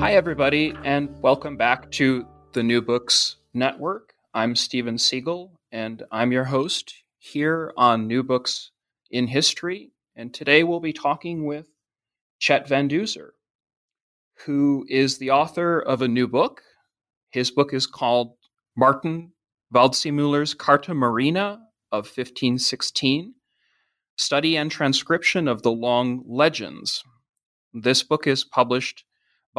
Hi, everybody, and welcome back to the New Books Network. I'm Steven Siegel, and I'm your host here on New Books in History. And today we'll be talking with Chet Van Duzer, who is the author of a new book. His book is called Martin Waldseemüller's Carta Marina of 1516 Study and Transcription of the Long Legends. This book is published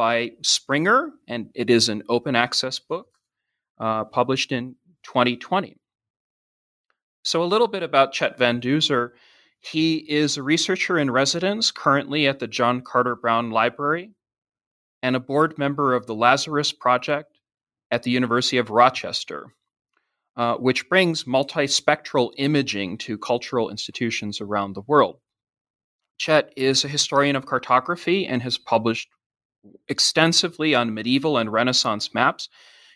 by Springer, and it is an open access book uh, published in 2020. So, a little bit about Chet Van Duzer. He is a researcher in residence currently at the John Carter Brown Library and a board member of the Lazarus Project at the University of Rochester, uh, which brings multispectral imaging to cultural institutions around the world. Chet is a historian of cartography and has published extensively on medieval and Renaissance maps.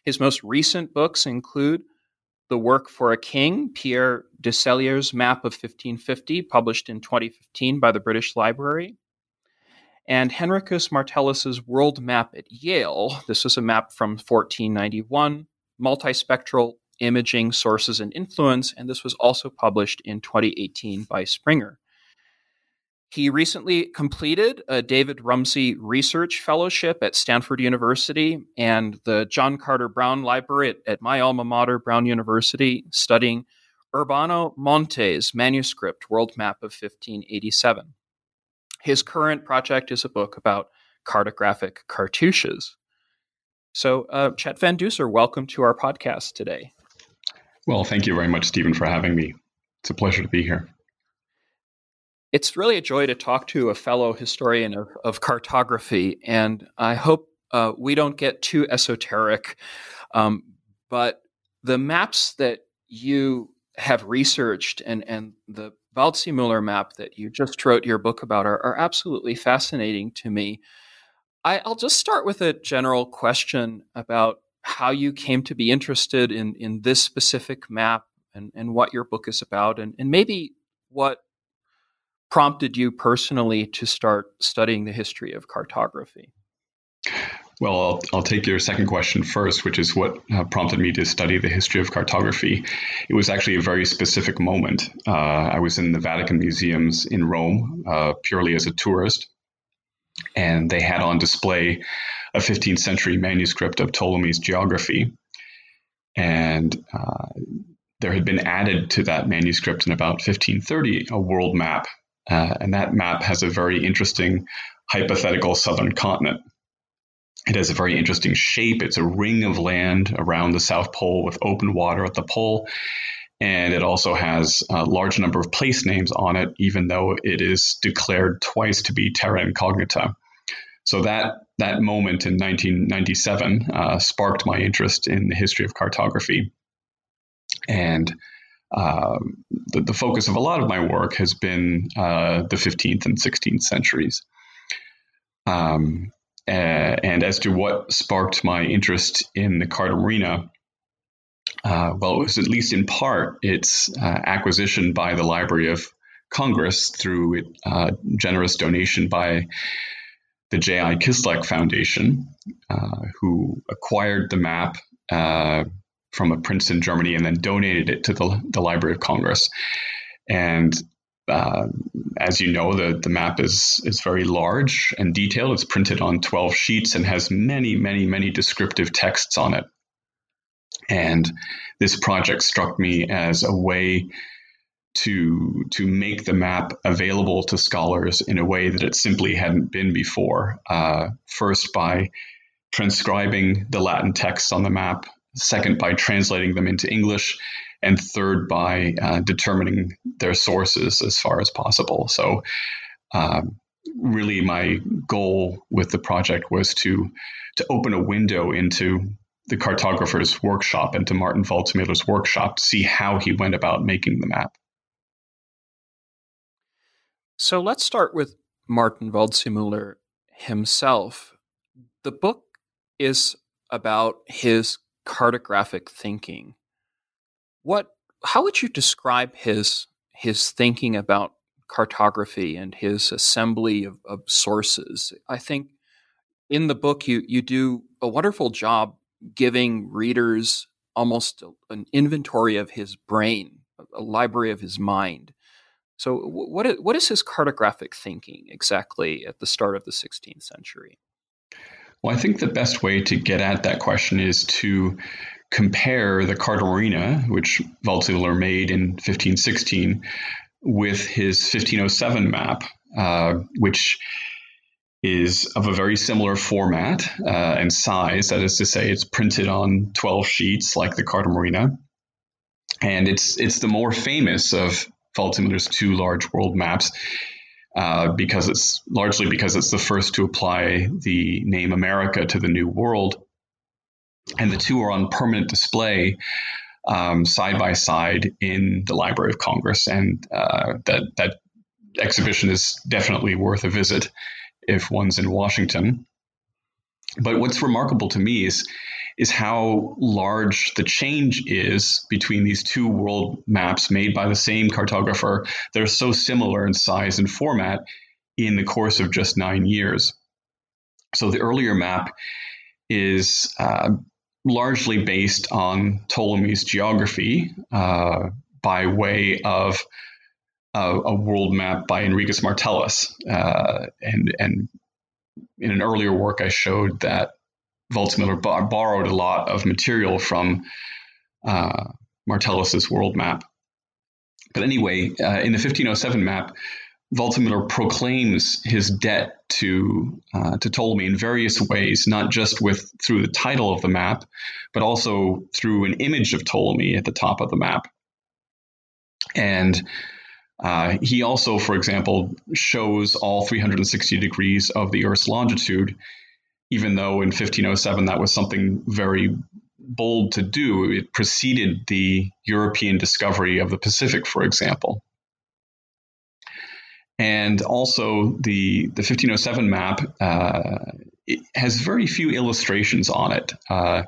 His most recent books include The World for a King, Pierre Desceliers' Map of 1550, published in 2015 by the British Library, and Henricus Martellus's World Map at Yale. This was a map from 1491, multispectral imaging sources and influence, and this was also published in 2018 by Springer. He recently completed a David Rumsey Research Fellowship at Stanford University and the John Carter Brown Library at, at my alma mater, Brown University, studying Urbano Monte's manuscript World Map of 1587. His current project is a book about cartographic cartouches. So, uh, Chet Van Duzer, welcome to our podcast today. Well, thank you very much, Stephen, for having me. It's a pleasure to be here it's really a joy to talk to a fellow historian of, of cartography, and I hope uh, we don't get too esoteric. Um, but the maps that you have researched and, and the Waldseemüller map that you just wrote your book about are, are absolutely fascinating to me. I, will just start with a general question about how you came to be interested in, in this specific map and, and what your book is about, and, and maybe what prompted you personally to start studying the history of cartography? Well, I'll, I'll, take your second question first, which is what uh, prompted me to study the history of cartography. It was actually a very specific moment. Uh, I was in the Vatican Museums in Rome uh, purely as a tourist, and they had on display a 15th century manuscript of Ptolemy's geography. And uh, there had been added to that manuscript in about 1530 a world map uh, and that map has a very interesting hypothetical southern continent. It has a very interesting shape. It's a ring of land around the South Pole with open water at the pole. And it also has a large number of place names on it, even though it is declared twice to be terra incognita. So that that moment in 1997 uh, sparked my interest in the history of cartography. And um, the, the, focus of a lot of my work has been uh, the 15th and 16th centuries. Um, and as to what sparked my interest in the Carta Marina, uh, well, it was at least in part its uh, acquisition by the Library of Congress through uh, generous donation by the Jay I. Kislak Foundation, uh, who acquired the map from a Princeton, Germany, and then donated it to the, the Library of Congress. And uh, as you know, the, the map is, is very large and detailed. It's printed on 12 sheets and has many, many, many descriptive texts on it. And this project struck me as a way to, to make the map available to scholars in a way that it simply hadn't been before. Uh, first, by transcribing the Latin texts on the map second by translating them into English, and third by uh, determining their sources as far as possible. So, um, really, my goal with the project was to to open a window into the cartographer's workshop and to Martin Waldseemüller's workshop to see how he went about making the map. So let's start with Martin Waldseemüller himself. The book is about his cartographic thinking. What how would you describe his his thinking about cartography and his assembly of, of sources? I think in the book you you do a wonderful job giving readers almost an inventory of his brain, a library of his mind. So, what what is his cartographic thinking exactly at the start of the 16th century? Well, I think the best way to get at that question is to compare the Carta Marina, which Waldseemüller made in 1516, with his 1507 map, uh, which is of a very similar format uh, and size. That is to say, it's printed on 12 sheets like the Carta Marina. And it's it's the more famous of Waldseemüller's two large world maps uh, because it's largely because it's the first to apply the name America to the New World. And the two are on permanent display um, side by side in the Library of Congress. And uh, that, that exhibition is definitely worth a visit if one's in Washington. But what's remarkable to me is is how large the change is between these two world maps made by the same cartographer. They're so similar in size and format in the course of just nine years. So the earlier map is uh, largely based on Ptolemy's geography uh, by way of a, world map by Henricus Martellus. Uh, and, and in an earlier work, I showed that Waldseemüller bar- borrowed a lot of material from uh, Martellus's world map. But anyway, uh, in the 1507 map, Waldseemüller proclaims his debt to uh, to Ptolemy in various ways, not just with through the title of the map, but also through an image of Ptolemy at the top of the map. And uh, he also, for example, shows all 360 degrees of the Earth's longitude, even though in 1507 that was something very bold to do. It preceded the European discovery of the Pacific, for example. And also, the, the 1507 map uh, has very few illustrations on it. Uh,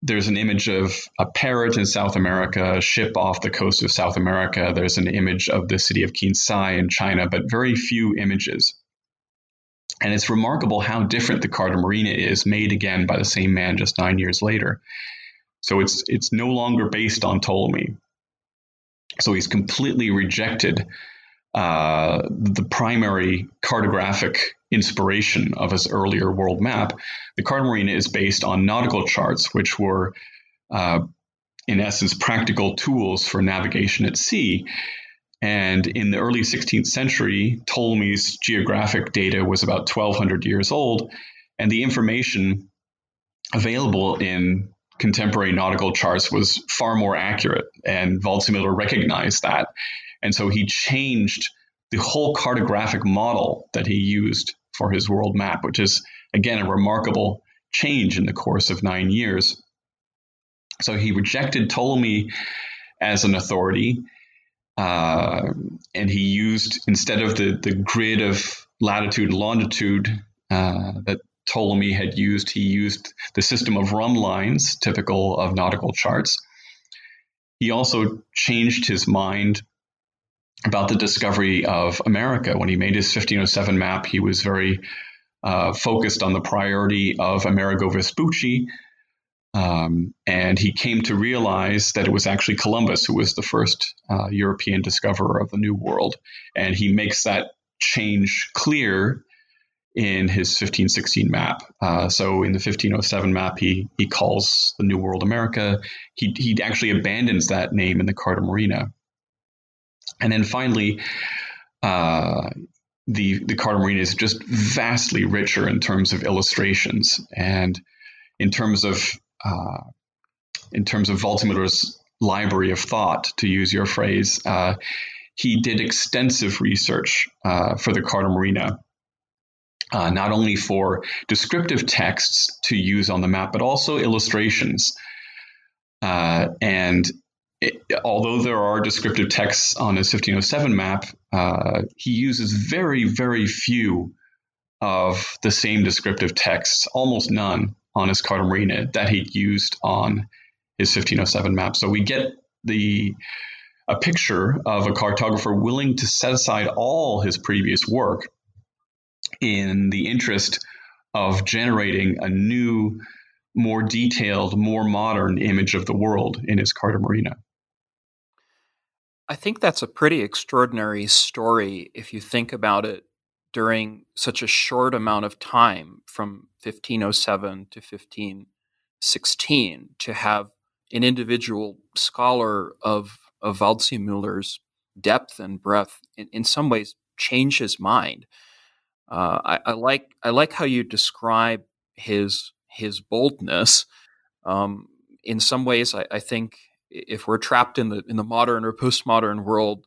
there's an image of a parrot in South America, a ship off the coast of South America. There's an image of the city of Qinsai in China, but very few images. And it's remarkable how different the Carta Marina is, made again by the same man just nine years later. So it's it's no longer based on Ptolemy. So he's completely rejected uh, the primary cartographic inspiration of his earlier world map. The Carta Marina is based on nautical charts, which were, uh, in essence, practical tools for navigation at sea. And in the early 16th century, Ptolemy's geographic data was about 1200 years old, and the information available in contemporary nautical charts was far more accurate. And Waldseemüller recognized that and so he changed the whole cartographic model that he used for his world map, which is, again, a remarkable change in the course of nine years. So he rejected Ptolemy as an authority, uh, and he used, instead of the, the grid of latitude and longitude uh, that Ptolemy had used, he used the system of rhumb lines, typical of nautical charts. He also changed his mind about the discovery of America. When he made his 1507 map, he was very uh, focused on the priority of Amerigo Vespucci. Um, and he came to realize that it was actually Columbus who was the first uh, European discoverer of the New World. And he makes that change clear in his 1516 map. Uh, so in the 1507 map, he, he calls the New World America. He, he actually abandons that name in the Carta Marina. And then finally, uh, the the Carta Marina is just vastly richer in terms of illustrations and in terms of uh, in terms of Waldseemüller's library of thought, to use your phrase. Uh, he did extensive research uh, for the Carta Marina, uh, not only for descriptive texts to use on the map, but also illustrations. Uh, and it, although there are descriptive texts on his 1507 map, uh, he uses very, very few of the same descriptive texts, almost none, on his Carta Marina that he used on his 1507 map. So we get the a picture of a cartographer willing to set aside all his previous work in the interest of generating a new, more detailed, more modern image of the world in his Carta Marina. I think that's a pretty extraordinary story if you think about it during such a short amount of time from 1507 to 1516 to have an individual scholar of, of Waldseemüller's depth and breadth in, in some ways change his mind. Uh, I, I, like I like how you describe his his boldness. Um, in some ways, I, I, think if we're trapped in the in the modern or postmodern world,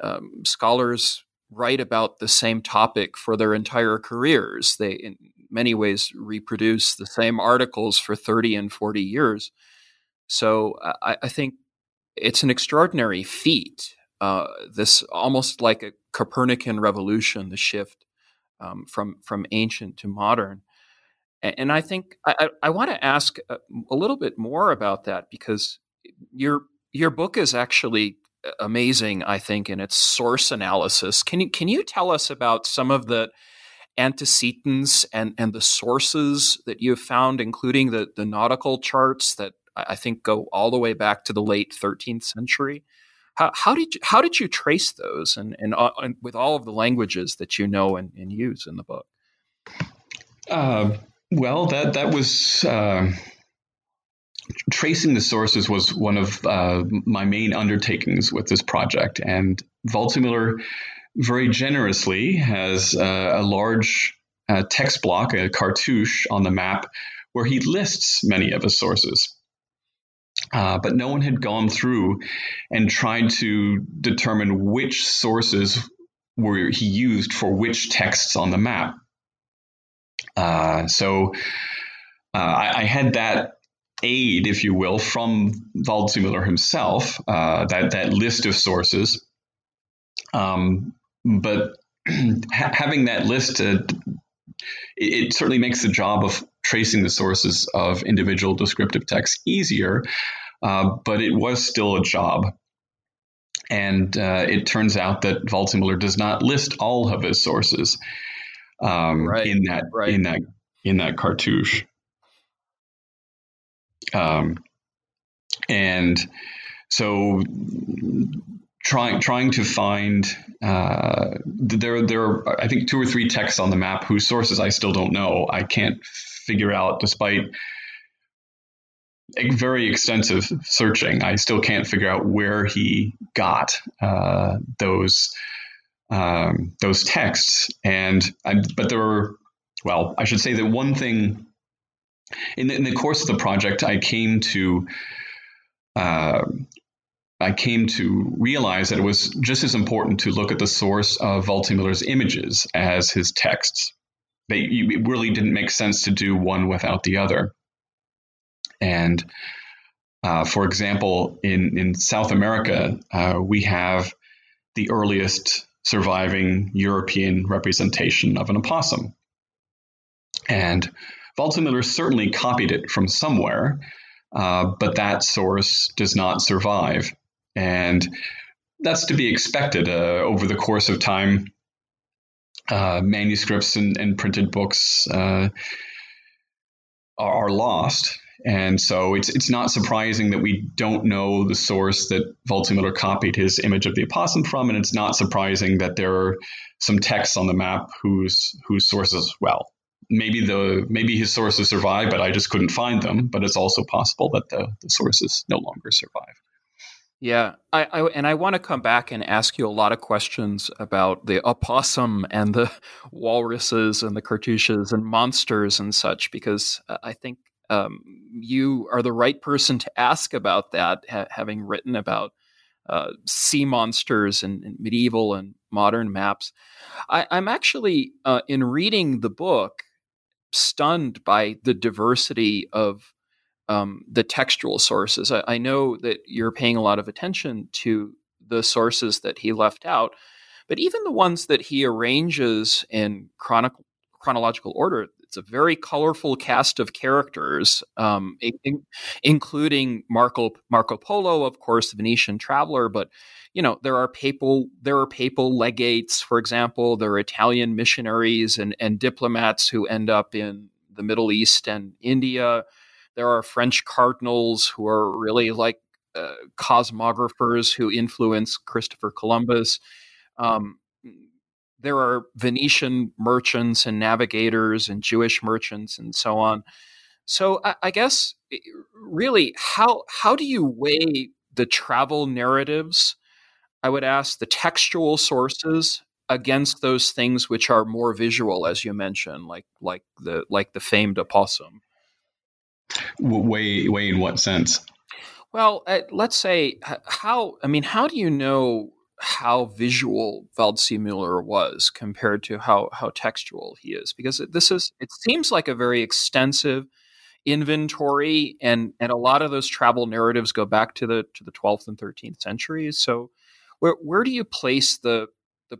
um, scholars write about the same topic for their entire careers. They, in many ways, reproduce the same articles for 30 and 40 years. So I, I think it's an extraordinary feat. Uh, this almost like a Copernican revolution, the shift um, from from ancient to modern. And, and I think I, I want to ask a, a little bit more about that because your your book is actually amazing, I think, in its source analysis. Can you can you tell us about some of the antecedents and, and the sources that you've found, including the, the nautical charts that I think go all the way back to the late 13th century? How, how did you, how did you trace those, and, and, uh, and with all of the languages that you know and, and use in the book? Uh, well, that that was. Uh tracing the sources was one of uh, my main undertakings with this project. And Waldseemüller very generously has uh, a large uh, text block, a cartouche on the map, where he lists many of his sources. Uh, but no one had gone through and tried to determine which sources were he used for which texts on the map. Uh, so uh, I, I, had that aid, if you will, from Waldseemüller himself, uh, that, that list of sources. Um, but ha- having that list, uh, it, it, certainly makes the job of tracing the sources of individual descriptive texts easier, uh, but it was still a job. And uh, it turns out that Waldseemüller does not list all of his sources um, right. in that right. in that in that cartouche. Um, and so trying trying to find uh, there there are I think two or three texts on the map whose sources I still don't know. I can't figure out despite very extensive searching. I still can't figure out where he got uh, those um, those texts. And I, but there were well, I should say that one thing in the, in the course of the project, I came to uh, I came to realize that it was just as important to look at the source of Waldseemüller's images as his texts. They it really didn't make sense to do one without the other. And uh, for example, in in South America, uh, we have the earliest surviving European representation of an opossum, and Waldseemüller certainly copied it from somewhere, uh, but that source does not survive. And that's to be expected uh, over the course of time. Uh, manuscripts and, and, printed books uh, are, are, lost. And so it's it's not surprising that we don't know the source that Waldseemüller copied his image of the opossum from, and it's not surprising that there are some texts on the map whose whose sources well maybe the maybe his sources survive, but I just couldn't find them. But it's also possible that the, the sources no longer survive. Yeah, I, I, and I want to come back and ask you a lot of questions about the opossum and the walruses and the cartouches and monsters and such because I think Um, you are the right person to ask about that, ha- having written about uh, sea monsters and, and, medieval and modern maps. I, am actually, uh, in reading the book, stunned by the diversity of um, the textual sources. I, I, know that you're paying a lot of attention to the sources that he left out, but even the ones that he arranges in chronic- chronological order, it's a very colorful cast of characters, um, in, including Marco Marco Polo, of course, Venetian traveler. But you know, there are papal there are papal legates, for example. There are Italian missionaries and and diplomats who end up in the Middle East and India. There are French cardinals who are really like uh, cosmographers who influence Christopher Columbus. Um, there are Venetian merchants and navigators and Jewish merchants and so on. So I, I guess really, how how do you weigh the travel narratives? I would ask the textual sources against those things which are more visual, as you mentioned, like like the like the famed opossum. Weigh weigh in what sense? Well, uh, let's say how. I mean, how do you know how visual Waldseemüller was compared to how how textual he is because this is it seems like a very extensive inventory and and a lot of those travel narratives go back to the to the 12th and 13th centuries. So where where do you place the the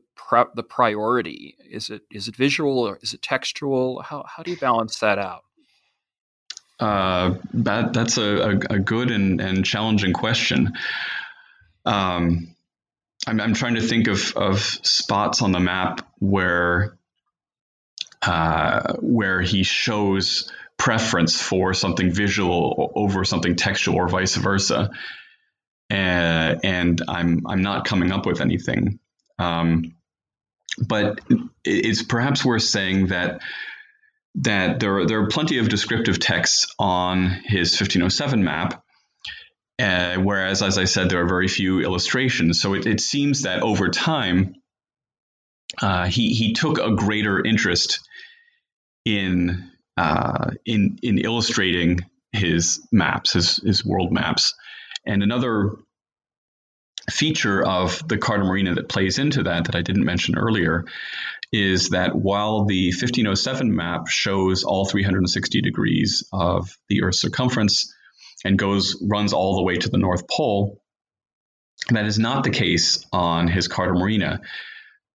the priority? Is it is it visual or is it textual? How how do you balance that out? Uh, that that's a, a, a good and, and challenging question. Um, I'm, I'm trying to think of, of spots on the map where uh, where he shows preference for something visual over something textual or vice versa. Uh, and I'm I'm not coming up with anything. Um, but it's perhaps worth saying that that there are, there are plenty of descriptive texts on his 1507 map uh, whereas, as I said, there are very few illustrations. So it, it seems that over time, uh, he he took a greater interest in uh, in in illustrating his maps, his his world maps, and another feature of the Carta Marina that plays into that that I didn't mention earlier is that while the 1507 map shows all 360 degrees of the Earth's circumference, and goes runs all the way to the North Pole. That is not the case on his Carta Marina.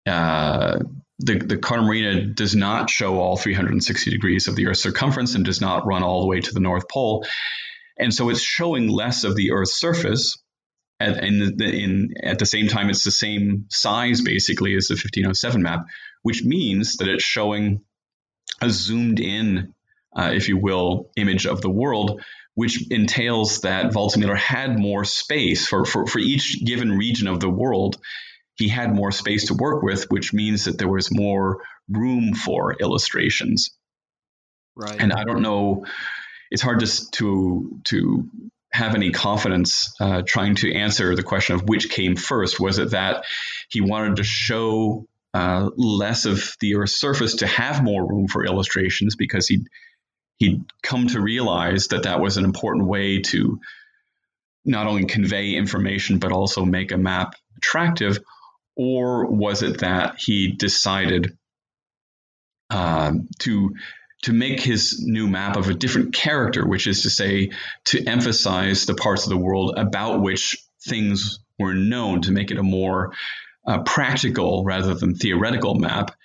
Uh, the, the Carta Marina does not show all 360 degrees of the Earth's circumference and does not run all the way to the North Pole. And so it's showing less of the Earth's surface. At, in, in, at the same time, it's the same size basically as the 1507 map, which means that it's showing a zoomed in, uh, if you will, image of the world which entails that Waldseemüller had more space for, for, for each given region of the world. He had more space to work with, which means that there was more room for illustrations. Right. And I don't know, it's hard to, to, to have any confidence uh, trying to answer the question of which came first. Was it that he wanted to show uh, less of the Earth's surface to have more room for illustrations because he he'd come to realize that that was an important way to not only convey information but also make a map attractive or was it that he decided um, to to make his new map of a different character, which is to say, to emphasize the parts of the world about which things were known, to make it a more uh, practical rather than theoretical map,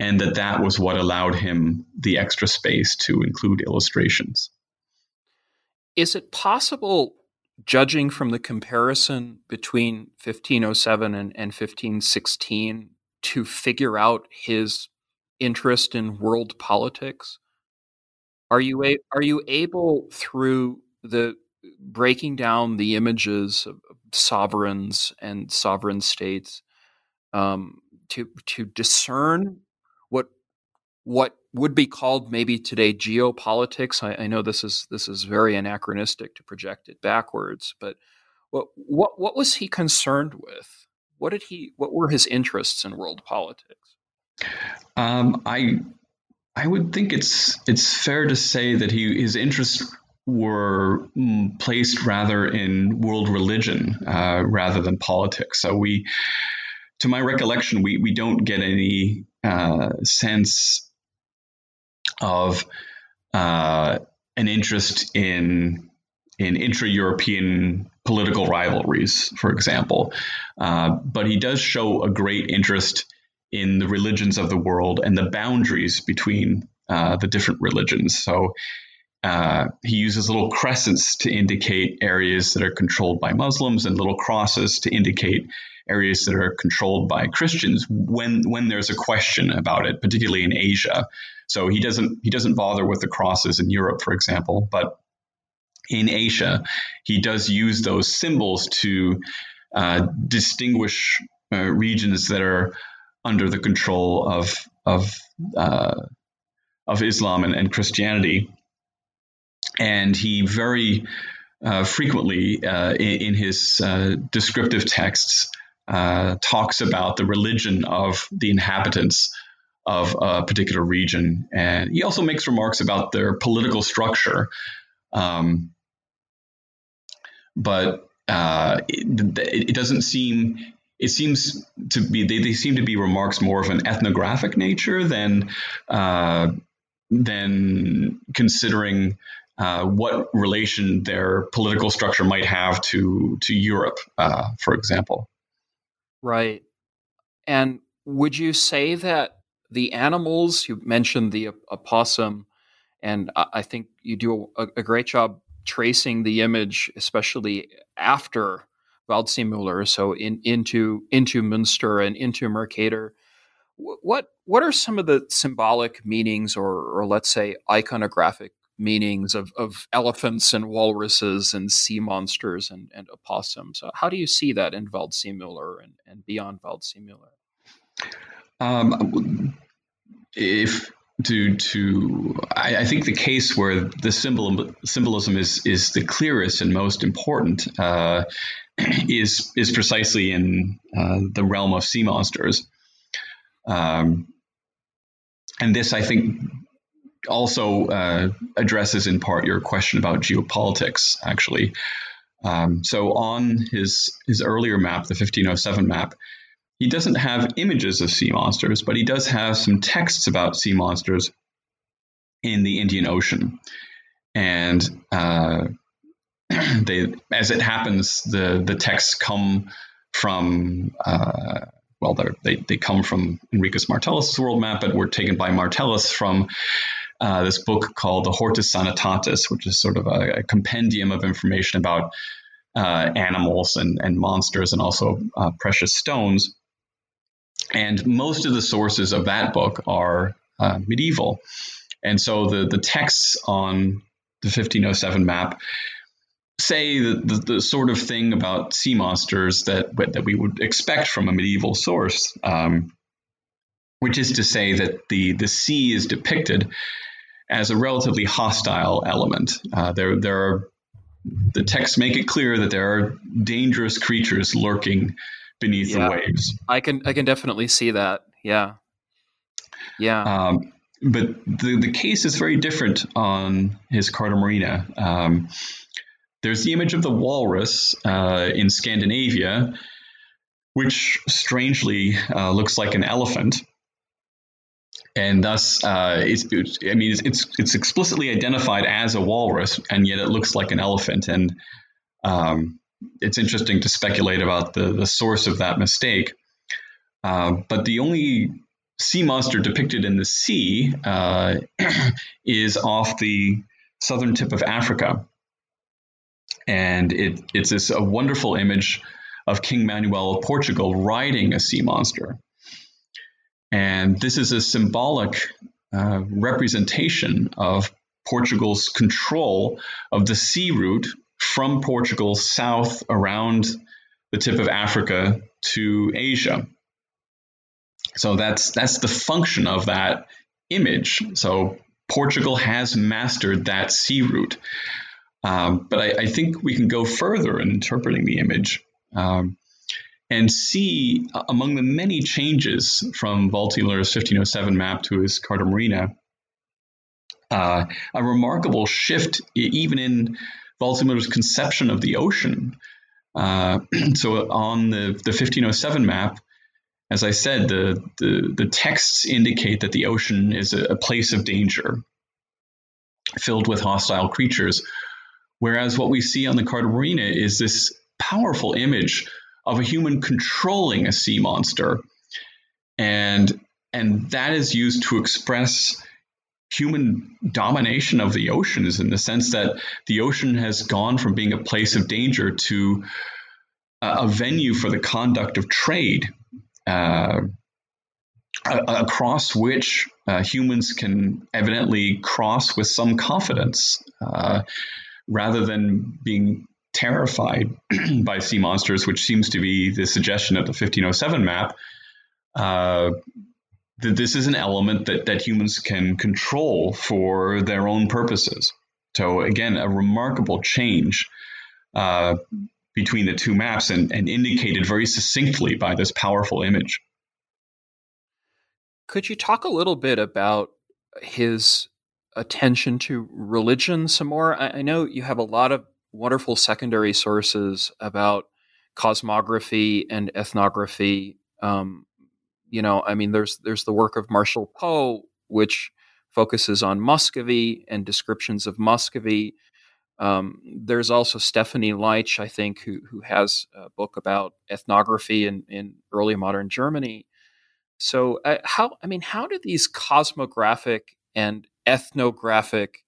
and that that was what allowed him the extra space to include illustrations. Is it possible, judging from the comparison between 1507 and, and 1516, to figure out his interest in world politics? Are you a, are you able through the breaking down the images of sovereigns and sovereign states um, to to discern what would be called maybe today geopolitics. I, I, know this is this is very anachronistic to project it backwards, but what what what was he concerned with? What did he? What were his interests in world politics? Um, I I would think it's it's fair to say that he his interests were mm, placed rather in world religion uh, rather than politics. So we, to my recollection, we we don't get any uh, sense of uh, an interest in in intra-European political rivalries, for example. Uh, but he does show a great interest in the religions of the world and the boundaries between uh, the different religions. So uh, he uses little crescents to indicate areas that are controlled by Muslims and little crosses to indicate areas that are controlled by Christians when when there's a question about it, particularly in Asia. So he doesn't he doesn't bother with the crosses in Europe, for example, but in Asia, he does use those symbols to uh, distinguish uh, regions that are under the control of of uh, of Islam and, and, Christianity, and he very uh, frequently uh, in, in, his uh, descriptive texts talks about the religion of the inhabitants of a particular region, and he also makes remarks about their political structure. Um, but uh, it, it, doesn't seem it seems to be they, they seem to be remarks more of an ethnographic nature than uh, than considering uh, what relation their political structure might have to to Europe, uh, for example. Right, and would you say that the animals you mentioned the opossum, and I think you do a, a great job tracing the image, especially after Waldseemüller, so in, into into Münster and into Mercator. What what are some of the symbolic meanings, or, or let's say iconographic meanings of, of elephants and walruses and sea monsters and, and opossums? How do you see that in Waldseemüller and, and beyond Waldseemüller? Um, if to to I, I, think the case where the symbol symbolism is is the clearest and most important uh, is is precisely in uh, the realm of sea monsters, um, and this I think also uh, addresses in part your question about geopolitics. Actually, um, so on his his earlier map, the 1507 map, he doesn't have images of sea monsters, but he does have some texts about sea monsters in the Indian Ocean. And uh, they, as it happens, the the texts come from uh, well, they they come from Henricus Martellus' world map, but were taken by Martellus from uh, this book called the Hortus Sanitatis, which is sort of a, a compendium of information about uh, animals and, and monsters and also uh, precious stones. And most of the sources of that book are uh, medieval. And so the, the texts on the 1507 map say the, the, the, sort of thing about sea monsters that, that we would expect from a medieval source, um, which is to say that the, the sea is depicted as a relatively hostile element. Uh, there, there are the texts make it clear that there are dangerous creatures lurking beneath yeah. the waves. I can I can definitely see that. Yeah, yeah. Um, but the the case is very different on his Carta Marina. Um, there's the image of the walrus uh, in Scandinavia, which strangely uh, looks like an elephant. And thus, uh, it's, I mean, it's, it's, it's explicitly identified as a walrus, and yet it looks like an elephant. And um, it's interesting to speculate about the, the source of that mistake. Uh, but the only sea monster depicted in the sea uh, is off the southern tip of Africa. And it, it's this a wonderful image of King Manuel of Portugal riding a sea monster. And this is a symbolic uh, representation of Portugal's control of the sea route from Portugal south around the tip of Africa to Asia. So that's that's the function of that image. So Portugal has mastered that sea route. Um, but I, I, think we can go further in interpreting the image um, and see uh, among the many changes from Waldseemüller's 1507 map to his Carta Marina uh, a remarkable shift even in Waldseemüller's conception of the ocean. Uh, so on the, the 1507 map, as I said, the, the, the texts indicate that the ocean is a, a place of danger, filled with hostile creatures. Whereas what we see on the Carta is this powerful image of a human controlling a sea monster. And, and that is used to express human domination of the oceans in the sense that the ocean has gone from being a place of danger to a venue for the conduct of trade, uh, across which uh, humans can evidently cross with some confidence uh, rather than being terrified by sea monsters, which seems to be the suggestion of the 1507 map. That this is an element that, that humans can control for their own purposes. So, again, a remarkable change uh, between the two maps and, and indicated very succinctly by this powerful image. Could you talk a little bit about his attention to religion some more? I, I know you have a lot of wonderful secondary sources about cosmography and ethnography. Um, you know, I mean, there's there's the work of Marshall Poe, which focuses on Muscovy and descriptions of Muscovy. Um, there's also Stephanie Leitch, I think, who who has a book about ethnography in, in early modern Germany. So, uh, how I mean, how do these cosmographic and ethnographic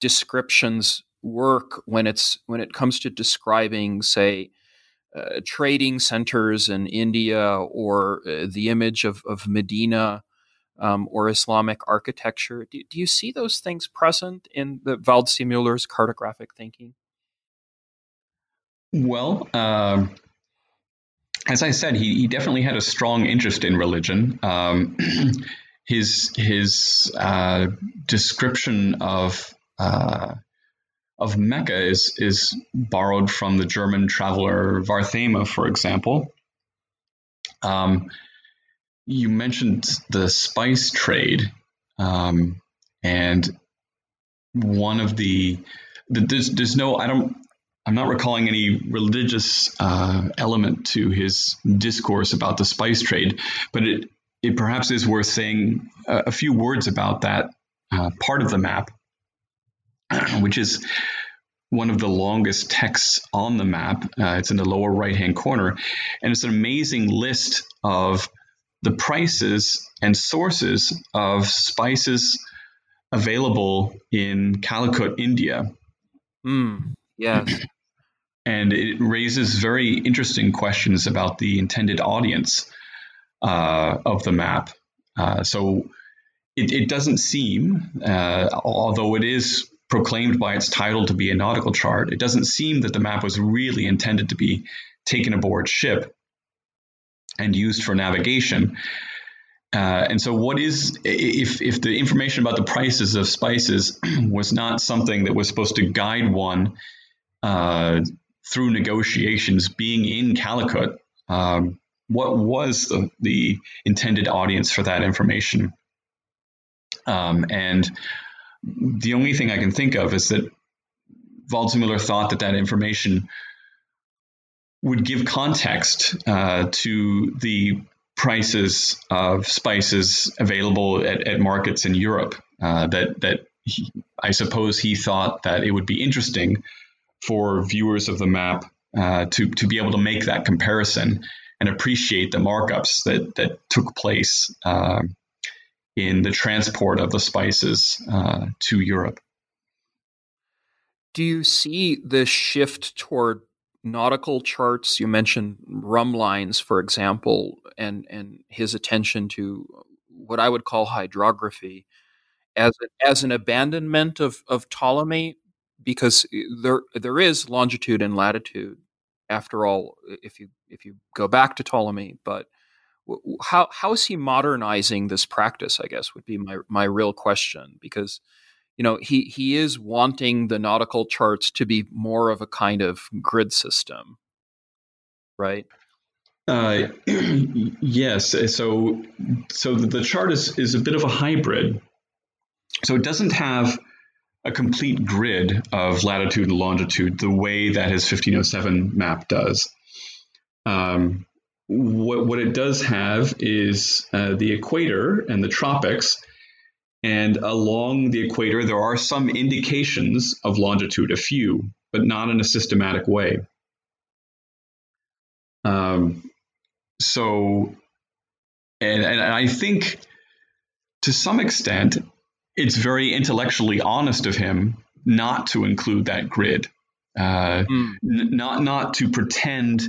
descriptions work when it's when it comes to describing, say, uh, trading centers in India or uh, the image of, of Medina um, or Islamic architecture. Do, do, you see those things present in the Waldseemüller's cartographic thinking? Well, uh, as I said, he, he definitely had a strong interest in religion. Um, his his uh, description of uh, of Mecca is is borrowed from the German traveler Varthema, for example. Um, you mentioned the spice trade, um, and one of the, the there's, there's no I don't I'm not recalling any religious uh, element to his discourse about the spice trade, but it it perhaps is worth saying a, a few words about that uh, part of the map, which is one of the longest texts on the map. Uh, it's in the lower right hand corner, and it's an amazing list of the prices and sources of spices available in Calicut, India. Mm, yes. and it raises very interesting questions about the intended audience uh, of the map. Uh, so it, it, doesn't seem, uh, although it is proclaimed by its title to be a nautical chart, it doesn't seem that the map was really intended to be taken aboard ship and used for navigation. Uh, and so, what is if if the information about the prices of spices was not something that was supposed to guide one uh, through negotiations, being in Calicut, um, what was the, the, intended audience for that information? Um, and the only thing I can think of is that Waldseemüller thought that that information would give context uh, to the prices of spices available at, at markets in Europe. Uh, that that he, I suppose he thought that it would be interesting for viewers of the map uh, to to be able to make that comparison and appreciate the markups that that took place uh, in the transport of the spices uh, to Europe. Do you see the shift toward nautical charts? You mentioned rhumb lines, for example, and and his attention to what I would call hydrography as as an abandonment of of Ptolemy, because there there is longitude and latitude. After all, if you if you go back to Ptolemy, but how how is he modernizing this practice? I guess would be my my real question because you know he he is wanting the nautical charts to be more of a kind of grid system, right? Uh, yes. So so the chart is is a bit of a hybrid. So it doesn't have a complete grid of latitude and longitude the way that his 1507 map does. Um, what, what it does have is uh, the equator and the tropics. And along the equator, there are some indications of longitude, a few, but not in a systematic way. Um, so, and, and I think to some extent, it's very intellectually honest of him not to include that grid, uh, mm. n- not not to pretend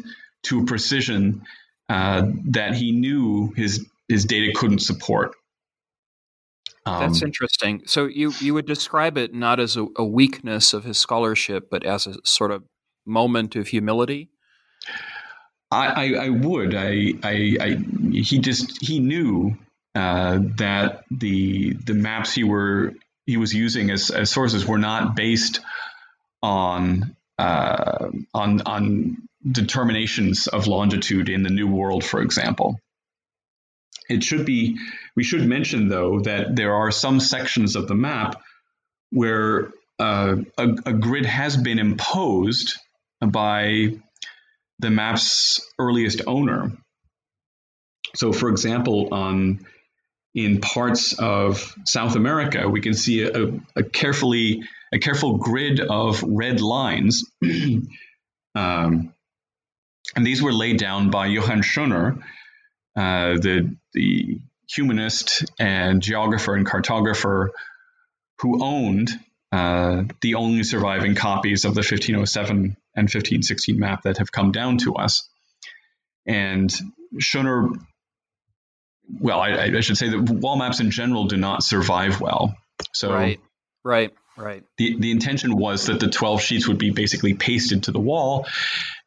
to a precision uh, that he knew his his data couldn't support. Um, That's interesting. So you you would describe it not as a, a, weakness of his scholarship, but as a sort of moment of humility. I, I, I would. I, I, I, he just he knew uh, that the the maps he were he was using as, as sources were not based on uh, on on determinations of longitude in the New World, for example. It should be we should mention though that there are some sections of the map where uh, a, a grid has been imposed by the map's earliest owner. So, for example, on in parts of South America, we can see a, a carefully a careful grid of red lines, um, and these were laid down by Johann Schoner, uh, the the humanist and geographer and cartographer who owned uh, the only surviving copies of the 1507 and 1516 map that have come down to us. And Schoner well, I, I, should say that wall maps in general do not survive well. So right, right, right. The the intention was that the twelve sheets would be basically pasted to the wall,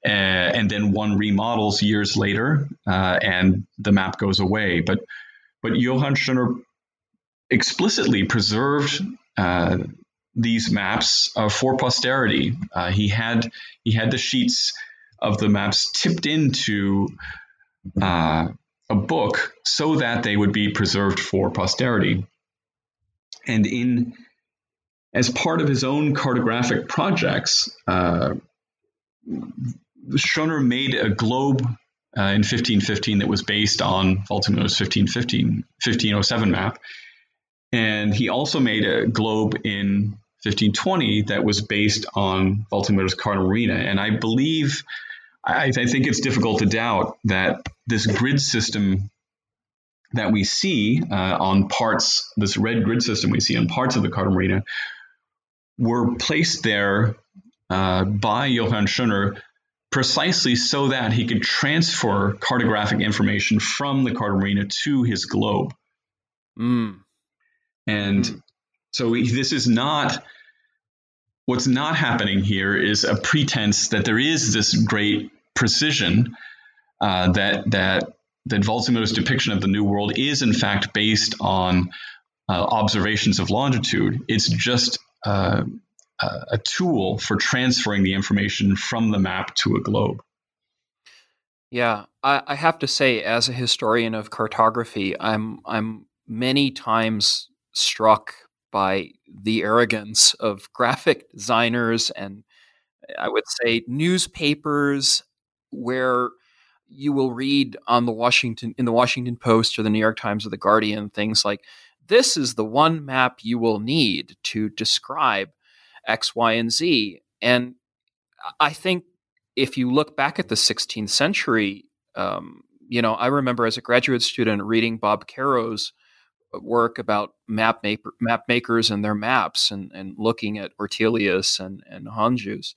uh, and then one remodels years later, uh, and the map goes away. But but Johann Schoner explicitly preserved. Uh, these maps uh, for posterity. Uh, he had he had the sheets of the maps tipped into uh, a book so that they would be preserved for posterity. And in as part of his own cartographic projects, uh, Schoner made a globe uh, in 1515 that was based on Waldseemüller's 1515, 1507 map. And he also made a globe in 1520 that was based on Waldseemüller's Carta Marina. And I believe I, I think it's difficult to doubt that this grid system that we see uh, on parts, this red grid system we see on parts of the Carta Marina, were placed there uh, by Johann Schoner precisely so that he could transfer cartographic information from the Marina to his globe. Mm. And mm. so this is not What's not happening here is a pretense that there is this great precision uh, that that that Waldseemüller's depiction of the New World is in fact based on uh, observations of longitude. It's just uh, a tool for transferring the information from the map to a globe. Yeah, I, I, have to say, as a historian of cartography, I'm I'm many times struck by the arrogance of graphic designers and I would say newspapers where you will read on the Washington in the Washington Post or the New York Times or the Guardian things like this is the one map you will need to describe X, Y, and Z. And I think if you look back at the 16th century, um, you know, I remember as a graduate student reading Bob Karrow's work about map, maker, map makers and their maps and, and looking at Ortelius and, and Hondius,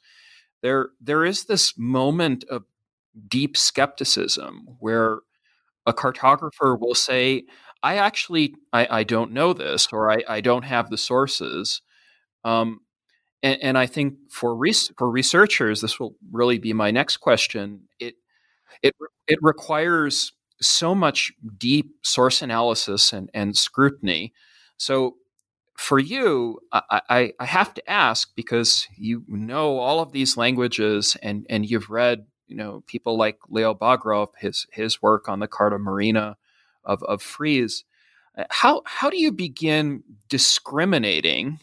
there, there is this moment of deep skepticism where a cartographer will say, I actually, I, I don't know this, or I, I don't have the sources. Um, and, and, I think for, res- for researchers, this will really be my next question. It, it, it requires so much deep source analysis and, and scrutiny. So for you, I, I, I, have to ask because you know all of these languages and, and you've read, you know, people like Leo Bagrov, his his work on the Carta Marina of, of Fries. Uh, how how do you begin discriminating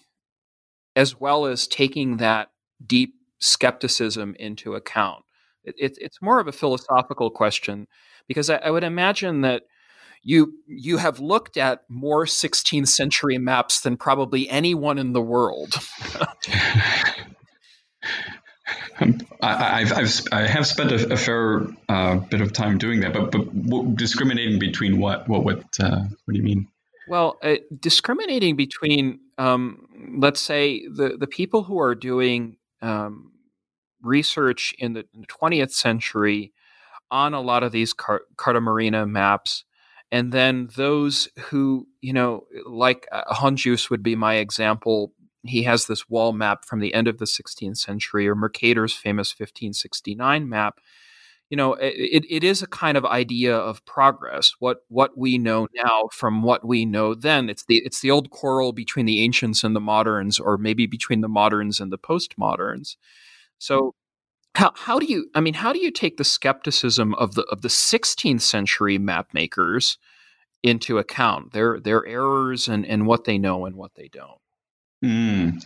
as well as taking that deep skepticism into account? It, it, it's more of a philosophical question because I, I would imagine that you you have looked at more 16th century maps than probably anyone in the world. I, have I've, I have spent a, a fair uh, bit of time doing that, but but discriminating between what what what uh, what do you mean? Well, uh, discriminating between, um, let's say, the the people who are doing um, research in the, in the, 20th century on a lot of these Car- maps, and then those who, you know, like uh, Hondius would be my example, he has this wall map from the end of the 16th century, or Mercator's famous 1569 map. You know, it, it is a kind of idea of progress. What what we know now from what we know then. It's the it's the old quarrel between the ancients and the moderns, or maybe between the moderns and the postmoderns. So how how do you I mean how do you take the skepticism of the of the 16th century map makers into account their their errors and and what they know and what they don't? Mm.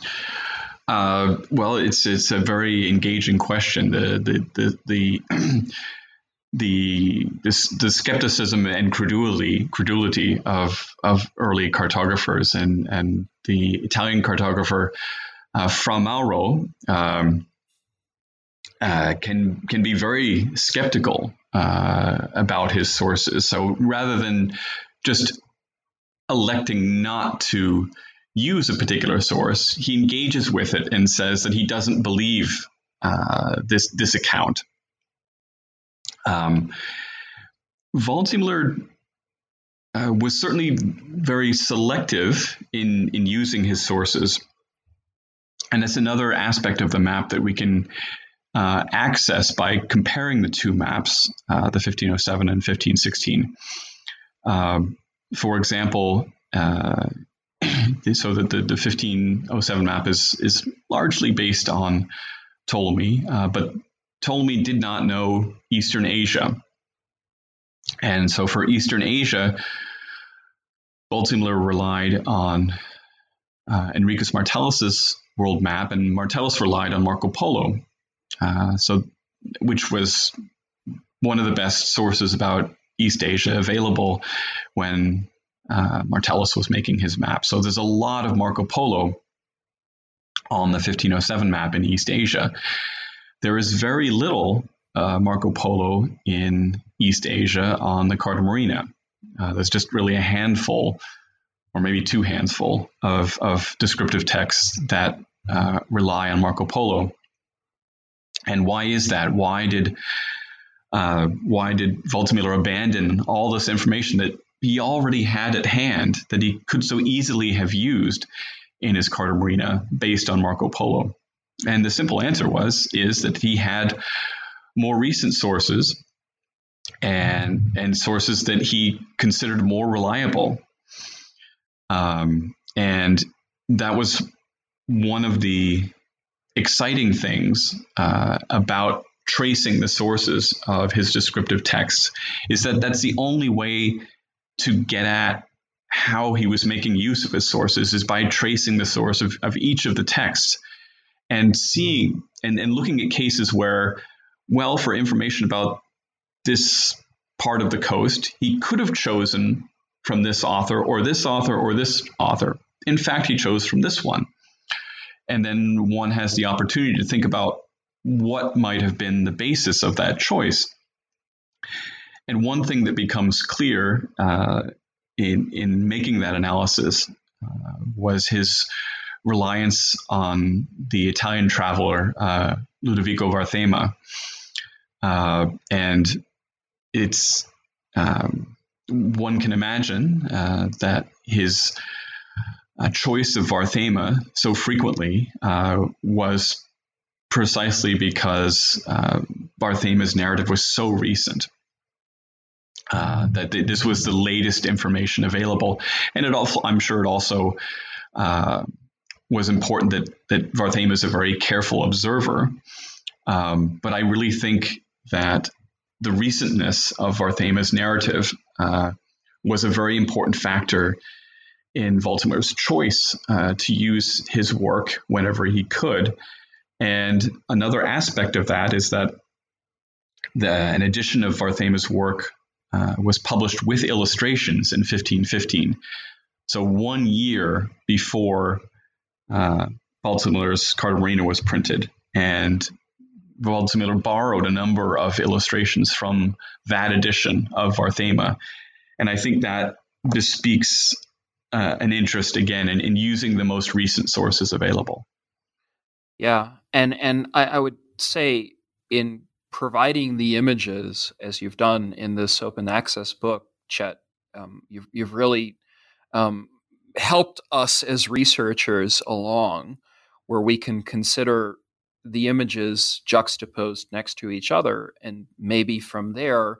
Uh, well, it's it's a very engaging question. The the the the the, this, the skepticism and credulity credulity of of early cartographers and and the Italian cartographer uh, Fra Mauro um, uh, can can be very skeptical uh, about his sources. So rather than just electing not to use a particular source, he engages with it and says that he doesn't believe uh, this this account. Um, uh, was certainly very selective in in using his sources, and that's another aspect of the map that we can uh, access by comparing the two maps, uh, the 1507 and 1516. Um, for example, uh, so that the, the 1507 map is is largely based on Ptolemy, uh, but Ptolemy did not know Eastern Asia, and so for Eastern Asia, Waldseemüller relied on uh, Henricus Martellus's world map, and Martellus relied on Marco Polo, uh, so which was one of the best sources about East Asia available when uh, Martellus was making his map. So there's a lot of Marco Polo on the 1507 map in East Asia. There is very little uh, Marco Polo in East Asia on the Carta Marina. Uh, there's just really a handful, or maybe two handsful, of, of descriptive texts that uh, rely on Marco Polo. And why is that? Why did uh, why did Waldseemüller abandon all this information that he already had at hand that he could so easily have used in his Carta Marina based on Marco Polo? And the simple answer was is that he had more recent sources and and sources that he considered more reliable. Um, and that was one of the exciting things uh, about tracing the sources of his descriptive texts is that that's the only way to get at how he was making use of his sources is by tracing the source of, of each of the texts and seeing and, and looking at cases where, well, for information about this part of the coast, he could have chosen from this author or this author or this author. In fact, he chose from this one. And then one has the opportunity to think about what might have been the basis of that choice. And one thing that becomes clear uh, in in making that analysis uh, was his reliance on the Italian traveler uh, Ludovico Varthema, uh, and it's um, one can imagine uh, that his uh, choice of Varthema so frequently was precisely because Varthema's narrative was so recent uh, that this was the latest information available, and it also, I'm sure, it also uh, was important that that Varthema is a very careful observer. Um, but I really think that the recentness of Varthema's narrative uh, was a very important factor in Waldseemüller's choice uh, to use his work whenever he could. And another aspect of that is that the, an edition of Varthema's work uh, was published with illustrations in 1515. So one year before uh, Waldseemüller's Carta was printed. And Waldseemüller borrowed a number of illustrations from that edition of Varthema. And I think that bespeaks uh, an interest again in, in, using the most recent sources available. Yeah, and and I, I, would say in providing the images as you've done in this open access book, Chet, um, you've you've really um, helped us as researchers along, where we can consider the images juxtaposed next to each other, and maybe from there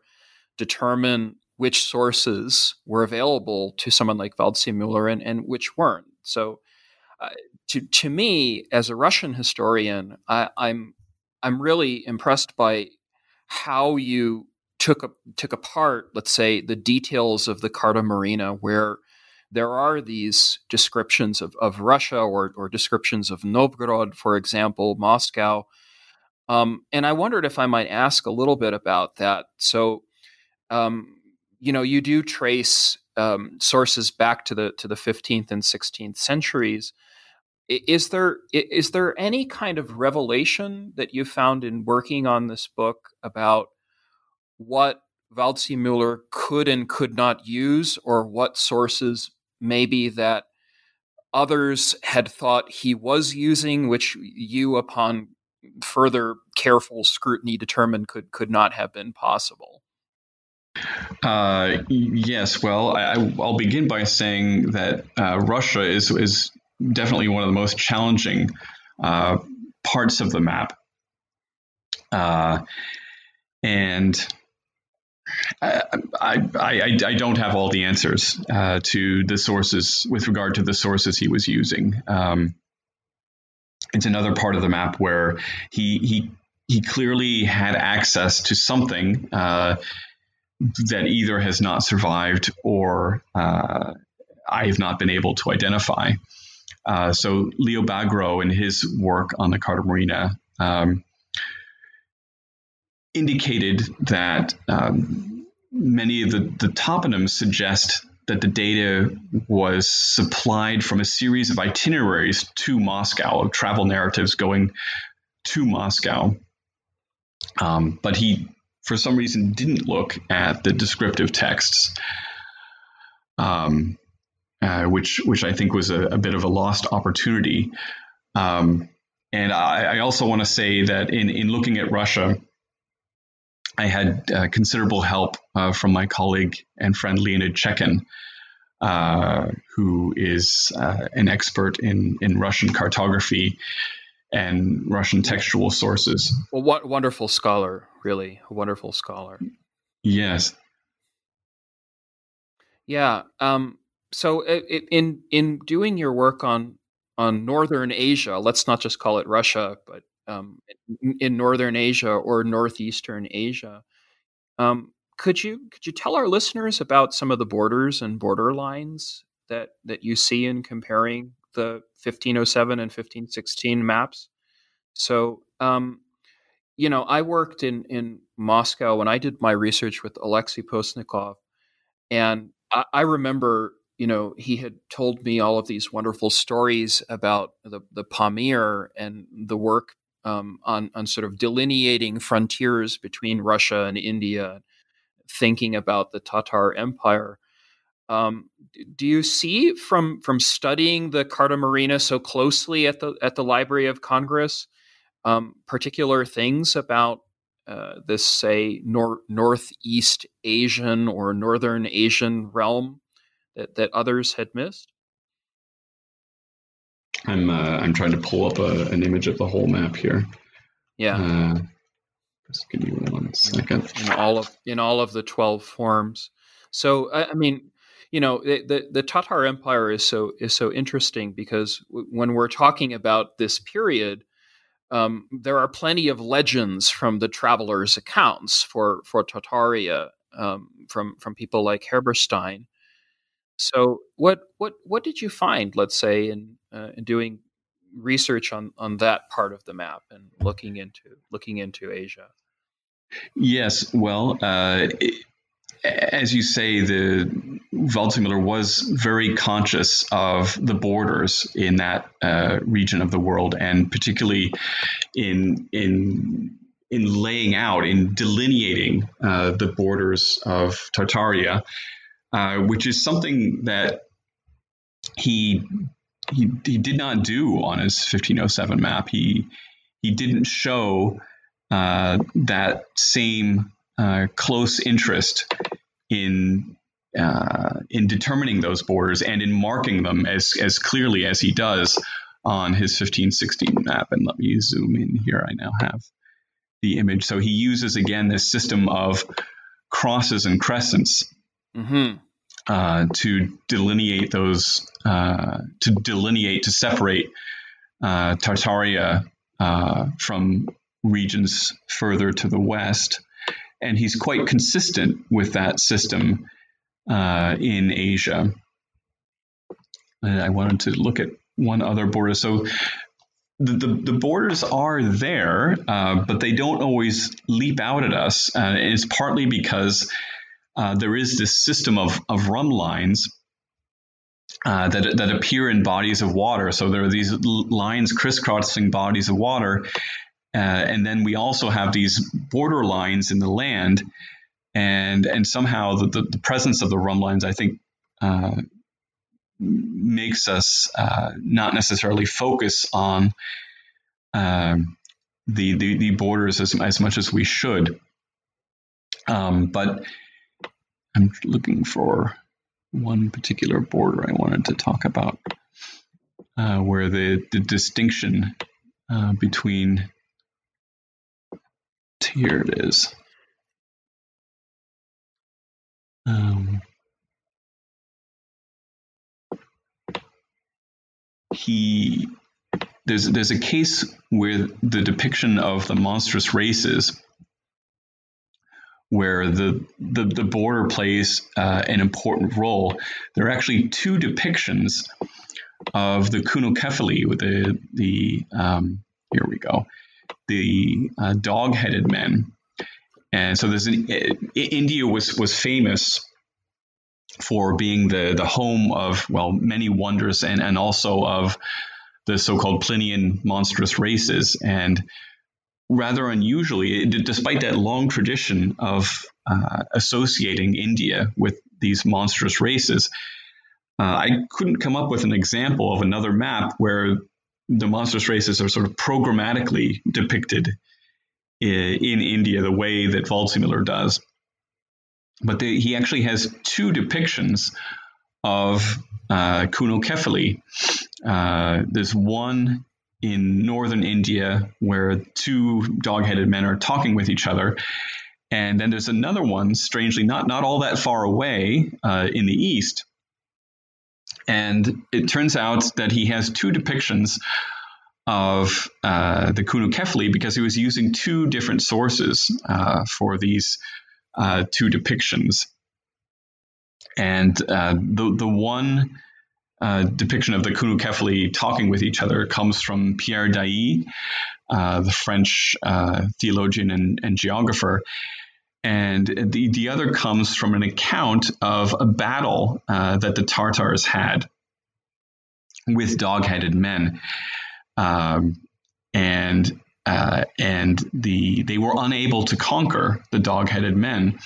determine which sources were available to someone like Waldseemüller and, and which weren't. So, uh, to to me, as a Russian historian, I, I'm I'm really impressed by how you took a, took apart, let's say, the details of the Carta Marina, where there are these descriptions of, of Russia or, or descriptions of Novgorod, for example, Moscow. Um, and I wondered if I might ask a little bit about that. So, um, you know, you do trace um, sources back to the to the 15th and 16th centuries. Is there is there any kind of revelation that you found in working on this book about what Waldseemüller could and could not use, or what sources maybe that others had thought he was using, which you, upon further careful scrutiny, determined could could not have been possible? Uh, yes. Well, I, will begin by saying that uh, Russia is is definitely one of the most challenging uh, parts of the map, uh, and I, I, I, I, don't have all the answers uh, to the sources with regard to the sources he was using. Um, it's another part of the map where he he he clearly had access to something uh, that either has not survived or uh, I have not been able to identify. Uh, so Leo Bagrov in his work on the Carta Marina um, indicated that um, many of the, the toponyms suggest that the data was supplied from a series of itineraries to Moscow, of travel narratives going to Moscow. Um, but he, for some reason, didn't look at the descriptive texts, um, uh, which which I think was a, a, bit of a lost opportunity. Um, and I, I also want to say that in in looking at Russia, I had uh, considerable help uh, from my colleague and friend Leonid Chekin, uh, who is uh, an expert in, in Russian cartography and Russian textual sources. Well, what wonderful scholar, really, a wonderful scholar. Yes. Yeah. Um, so, in in doing your work on on Northern Asia, let's not just call it Russia, but um, in, Northern Asia or Northeastern Asia. Um, could you could you tell our listeners about some of the borders and border lines that that you see in comparing the 1507 and 1516 maps? So, um, you know, I worked in in Moscow when I did my research with Alexei Postnikov, and I remember you know, he had told me all of these wonderful stories about the, the Pamir and the work um, on on sort of delineating frontiers between Russia and India, thinking about the Tatar Empire. Um, do you see from from studying the Carta Marina so closely at the at the Library of Congress um, particular things about uh, this, say, nor- Northeast Asian or Northern Asian realm that, that others had missed? I'm uh, I'm trying to pull up a, an image of the whole map here. Yeah. Uh, just give me one second. In all of in all of the twelve forms. So I, I mean, you know, the, the, the Tatar Empire is so is so interesting because w- when we're talking about this period, um, there are plenty of legends from the travelers' accounts for for Tartaria um, from from people like Herberstein. So, what what what did you find? Let's say in, uh, in doing research on on that part of the map and looking into looking into Asia. Yes, well, uh, as you say, the Waldseemüller was very conscious of the borders in that uh, region of the world, and particularly in in in laying out, in delineating uh, the borders of Tartaria, uh, which is something that he, he he did not do on his 1507 map. He he didn't show uh, that same uh, close interest in uh, in determining those borders and in marking them as as clearly as he does on his 1516 map. And let me zoom in here. I now have the image. So he uses again this system of crosses and crescents mm-hmm. uh, to delineate those, uh, to delineate, to separate uh, Tartaria uh, from regions further to the west. And he's quite consistent with that system uh, in Asia. And I wanted to look at one other border. So the, the, the, borders are there, uh, but they don't always leap out at us. Uh, it's partly because uh, there is this system of, of rhumb lines uh, that, that appear in bodies of water. So there are these lines crisscrossing bodies of water. Uh, and then we also have these border lines in the land. And, and somehow the, the, the presence of the rhumb lines, I think, uh, makes us uh, not necessarily focus on um, the, the, the borders as as much as we should. Um, but I'm looking for one particular border I wanted to talk about, uh, where the the distinction uh, between here it is. Um, he there's there's a case where the depiction of the monstrous races where the the, the border plays uh, an important role. There are actually two depictions of the Cynocephali with the the um, here we go the uh, dog-headed men, and so there's an India was was famous for being the the home of well many wonders and and also of the so-called Plinian monstrous races and rather unusually despite that long tradition of uh, associating India with these monstrous races uh, I couldn't come up with an example of another map where the monstrous races are sort of programmatically depicted in, in India the way that Waldseemüller does but the, he actually has two depictions of uh, Cynocephali. Uh, there's one in northern India where two dog-headed men are talking with each other, and then there's another one, strangely not not all that far away uh, in the east. And it turns out that he has two depictions of uh, the Kefli because he was using two different sources uh, for these uh, two depictions. And uh, the, the one uh, depiction of the Cynocephali talking with each other comes from Pierre d'Ailly, uh, the French uh, theologian and, and, geographer. And the, the other comes from an account of a battle uh, that the Tartars had with dog headed men. Um, and uh, and the they were unable to conquer the dog-headed men,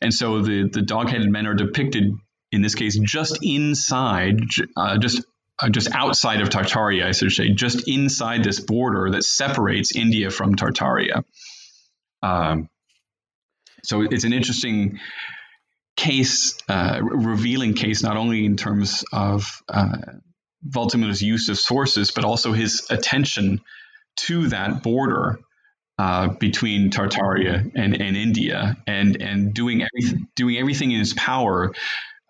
and so the the dog-headed men are depicted in this case just inside, uh, just uh, just outside of Tartaria, I should say, just inside this border that separates India from Tartaria. Um, so it's an interesting case, uh, revealing case, not only in terms of uh, use of sources, but also his attention to that border uh, between Tartaria and, and India, and and doing everything doing everything in his power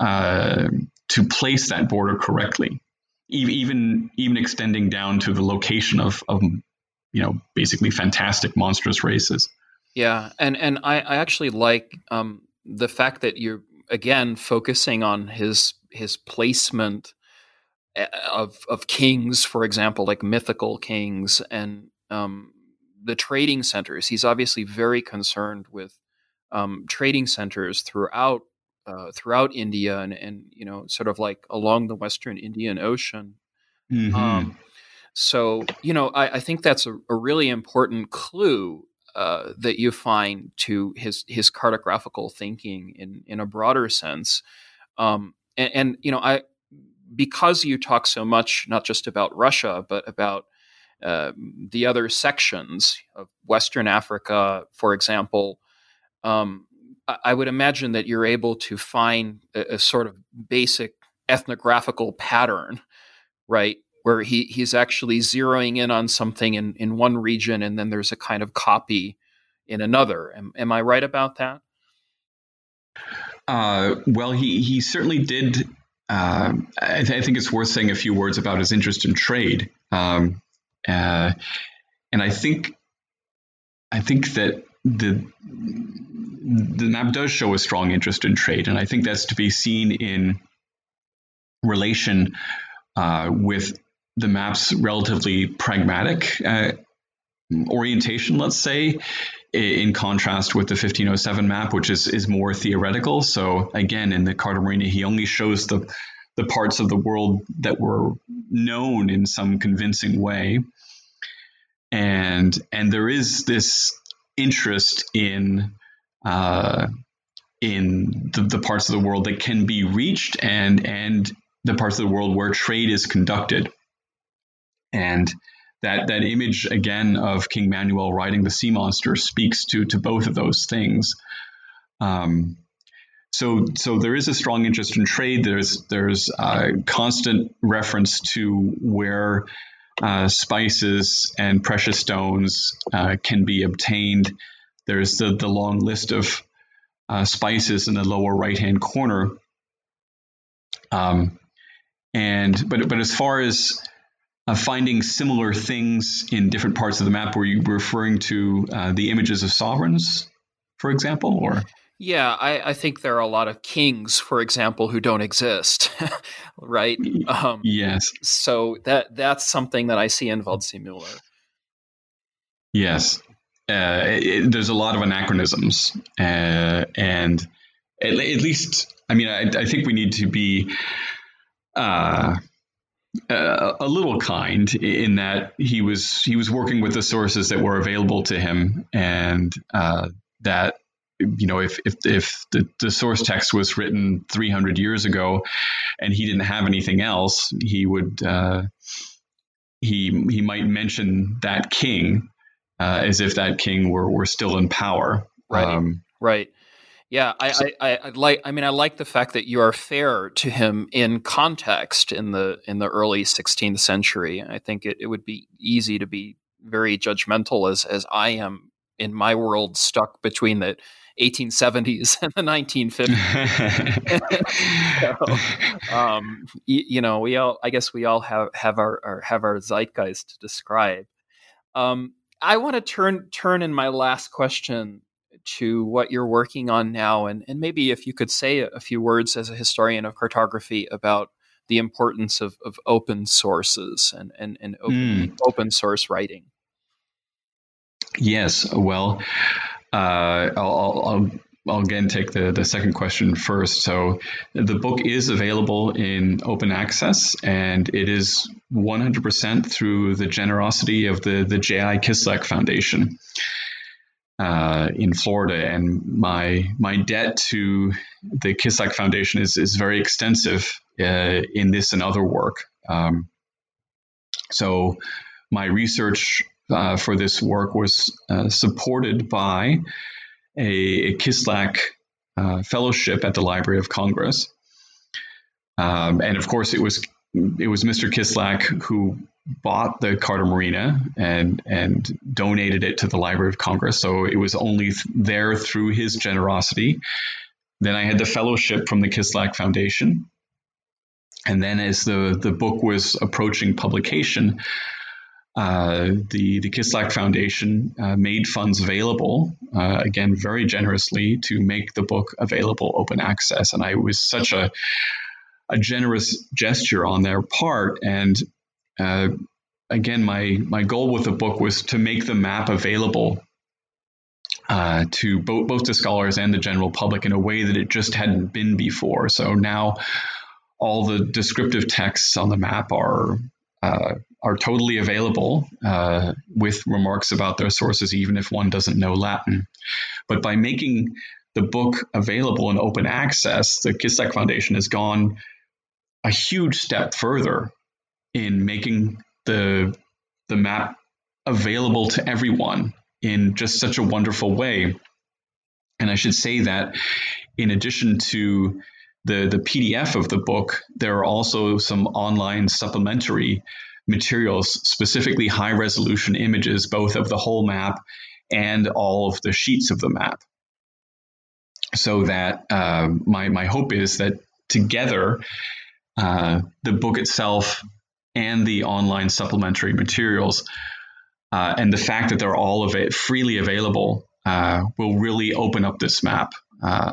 uh, to place that border correctly, even even extending down to the location of, of you know basically fantastic monstrous races. Yeah, and and I, I actually like um, the fact that you're again focusing on his his placement uh, of of kings, for example, like mythical kings, and um, the trading centers. He's obviously very concerned with um, trading centers throughout uh, throughout India and and you know sort of like along the Western Indian Ocean. Mm-hmm. Um, so you know I, I think that's a, a, really important clue uh, that you find to his his cartographical thinking in in a broader sense. Um, and, and you know I because you talk so much not just about Russia but about uh, the other sections of Western Africa, for example, um, I would imagine that you're able to find a, a, sort of basic ethnographical pattern, right? Where he, he's actually zeroing in on something in, in one region and then there's a kind of copy in another. Am, am I right about that? Uh, well, he, he certainly did. Uh, I, th- I, think it's worth saying a few words about his interest in trade. Um, uh, and I think I think that the the map does show a strong interest in trade, and I think that's to be seen in relation uh, with the map's relatively pragmatic uh, orientation, let's say, in contrast with the 1507 map, which is is more theoretical. So again, in the Carta Marina, he only shows the the parts of the world that were known in some convincing way, and and there is this interest in uh, in the, the parts of the world that can be reached and and the parts of the world where trade is conducted. And that that image again of King Manuel riding the sea monster speaks to to both of those things. Um, so so there is a strong interest in trade. There's there's constant reference to where uh, spices and precious stones uh, can be obtained. There's the, the long list of uh, spices in the lower right hand corner. Um, and but but as far as uh, finding similar things in different parts of the map, were you referring to uh, the images of sovereigns, for example, or? Yeah, I, I, think there are a lot of kings, for example, who don't exist, right? Um, yes. So that that's something that I see in Waldseemüller. Yes, uh, it, there's a lot of anachronisms, uh, and at, at, least, I mean, I, I, think we need to be uh, a, a little kind in that he was he was working with the sources that were available to him, and uh, that you know, if if if the, the source text was written 300 years ago, and he didn't have anything else, he would uh, he he might mention that king uh, as if that king were were still in power. Right. Um, right. Yeah, I, I, I, like. I mean, I like the fact that you are fair to him in context in the in the early 16th century. I think it, it would be easy to be very judgmental as as I am in my world, stuck between the 1870s and the 1950s. so, um, you, you, know, we all, I guess we all have, have our, our have our zeitgeist to describe. Um, I want to turn, turn in my last question to what you're working on now. And, and maybe if you could say a, few words as a historian of cartography about the importance of, of open sources and, and, and open, mm. open source writing. Yes. Well, uh, I'll, I'll, I'll again take the, the second question first. So the book is available in open access and it is 100% through the generosity of the, the Jay I. Kislak Foundation uh, in Florida. And my, my debt to the Kislak Foundation is, is very extensive uh, in this and other work. Um, so my research uh, for this work was uh, supported by a, a Kislak uh, fellowship at the Library of Congress. Um, and of course, it was it was Mr. Kislak who bought the Carta Marina and and donated it to the Library of Congress. So it was only th- there through his generosity. Then I had the fellowship from the Kislak Foundation. And then as the, the book was approaching publication, uh, the the Kislak Foundation uh, made funds available uh, again very generously to make the book available open access, and I was such a a generous gesture on their part. And uh, again, my my goal with the book was to make the map available uh, to both, both to scholars and the general public in a way that it just hadn't been before. So now all the descriptive texts on the map are uh, are totally available uh, with remarks about their sources, even if one doesn't know Latin. But by making the book available in open access, the Kislak Foundation has gone a huge step further in making the the map available to everyone in just such a wonderful way. And I should say that in addition to the, the PDF of the book, there are also some online supplementary materials, specifically high resolution images, both of the whole map and all of the sheets of the map. So that uh, my, my hope is that together, uh, the book itself and the online supplementary materials uh, and the fact that they're all of it freely available uh, will really open up this map uh,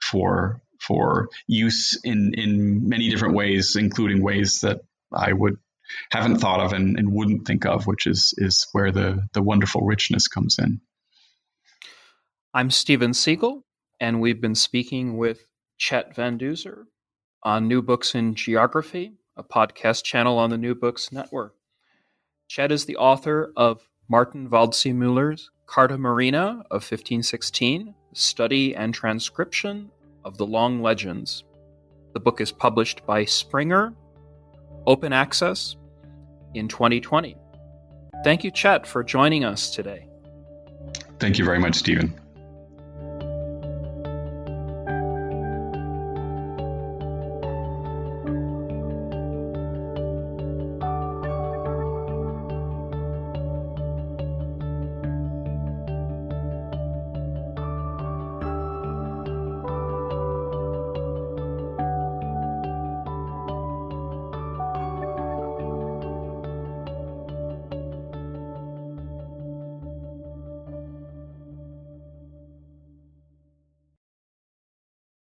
for for use in in many different ways, including ways that I would haven't thought of and, and wouldn't think of, which is is where the the wonderful richness comes in. I'm Steven Seegel, and we've been speaking with Chet Van Duzer on New Books in Geography, a podcast channel on the New Books Network. Chet is the author of Martin Waldseemüller's Carta Marina of 1516, Study and Transcription of the Long Legends. The book is published by Springer, open access, in 2020. Thank you, Chet, for joining us today. Thank you very much, Steven.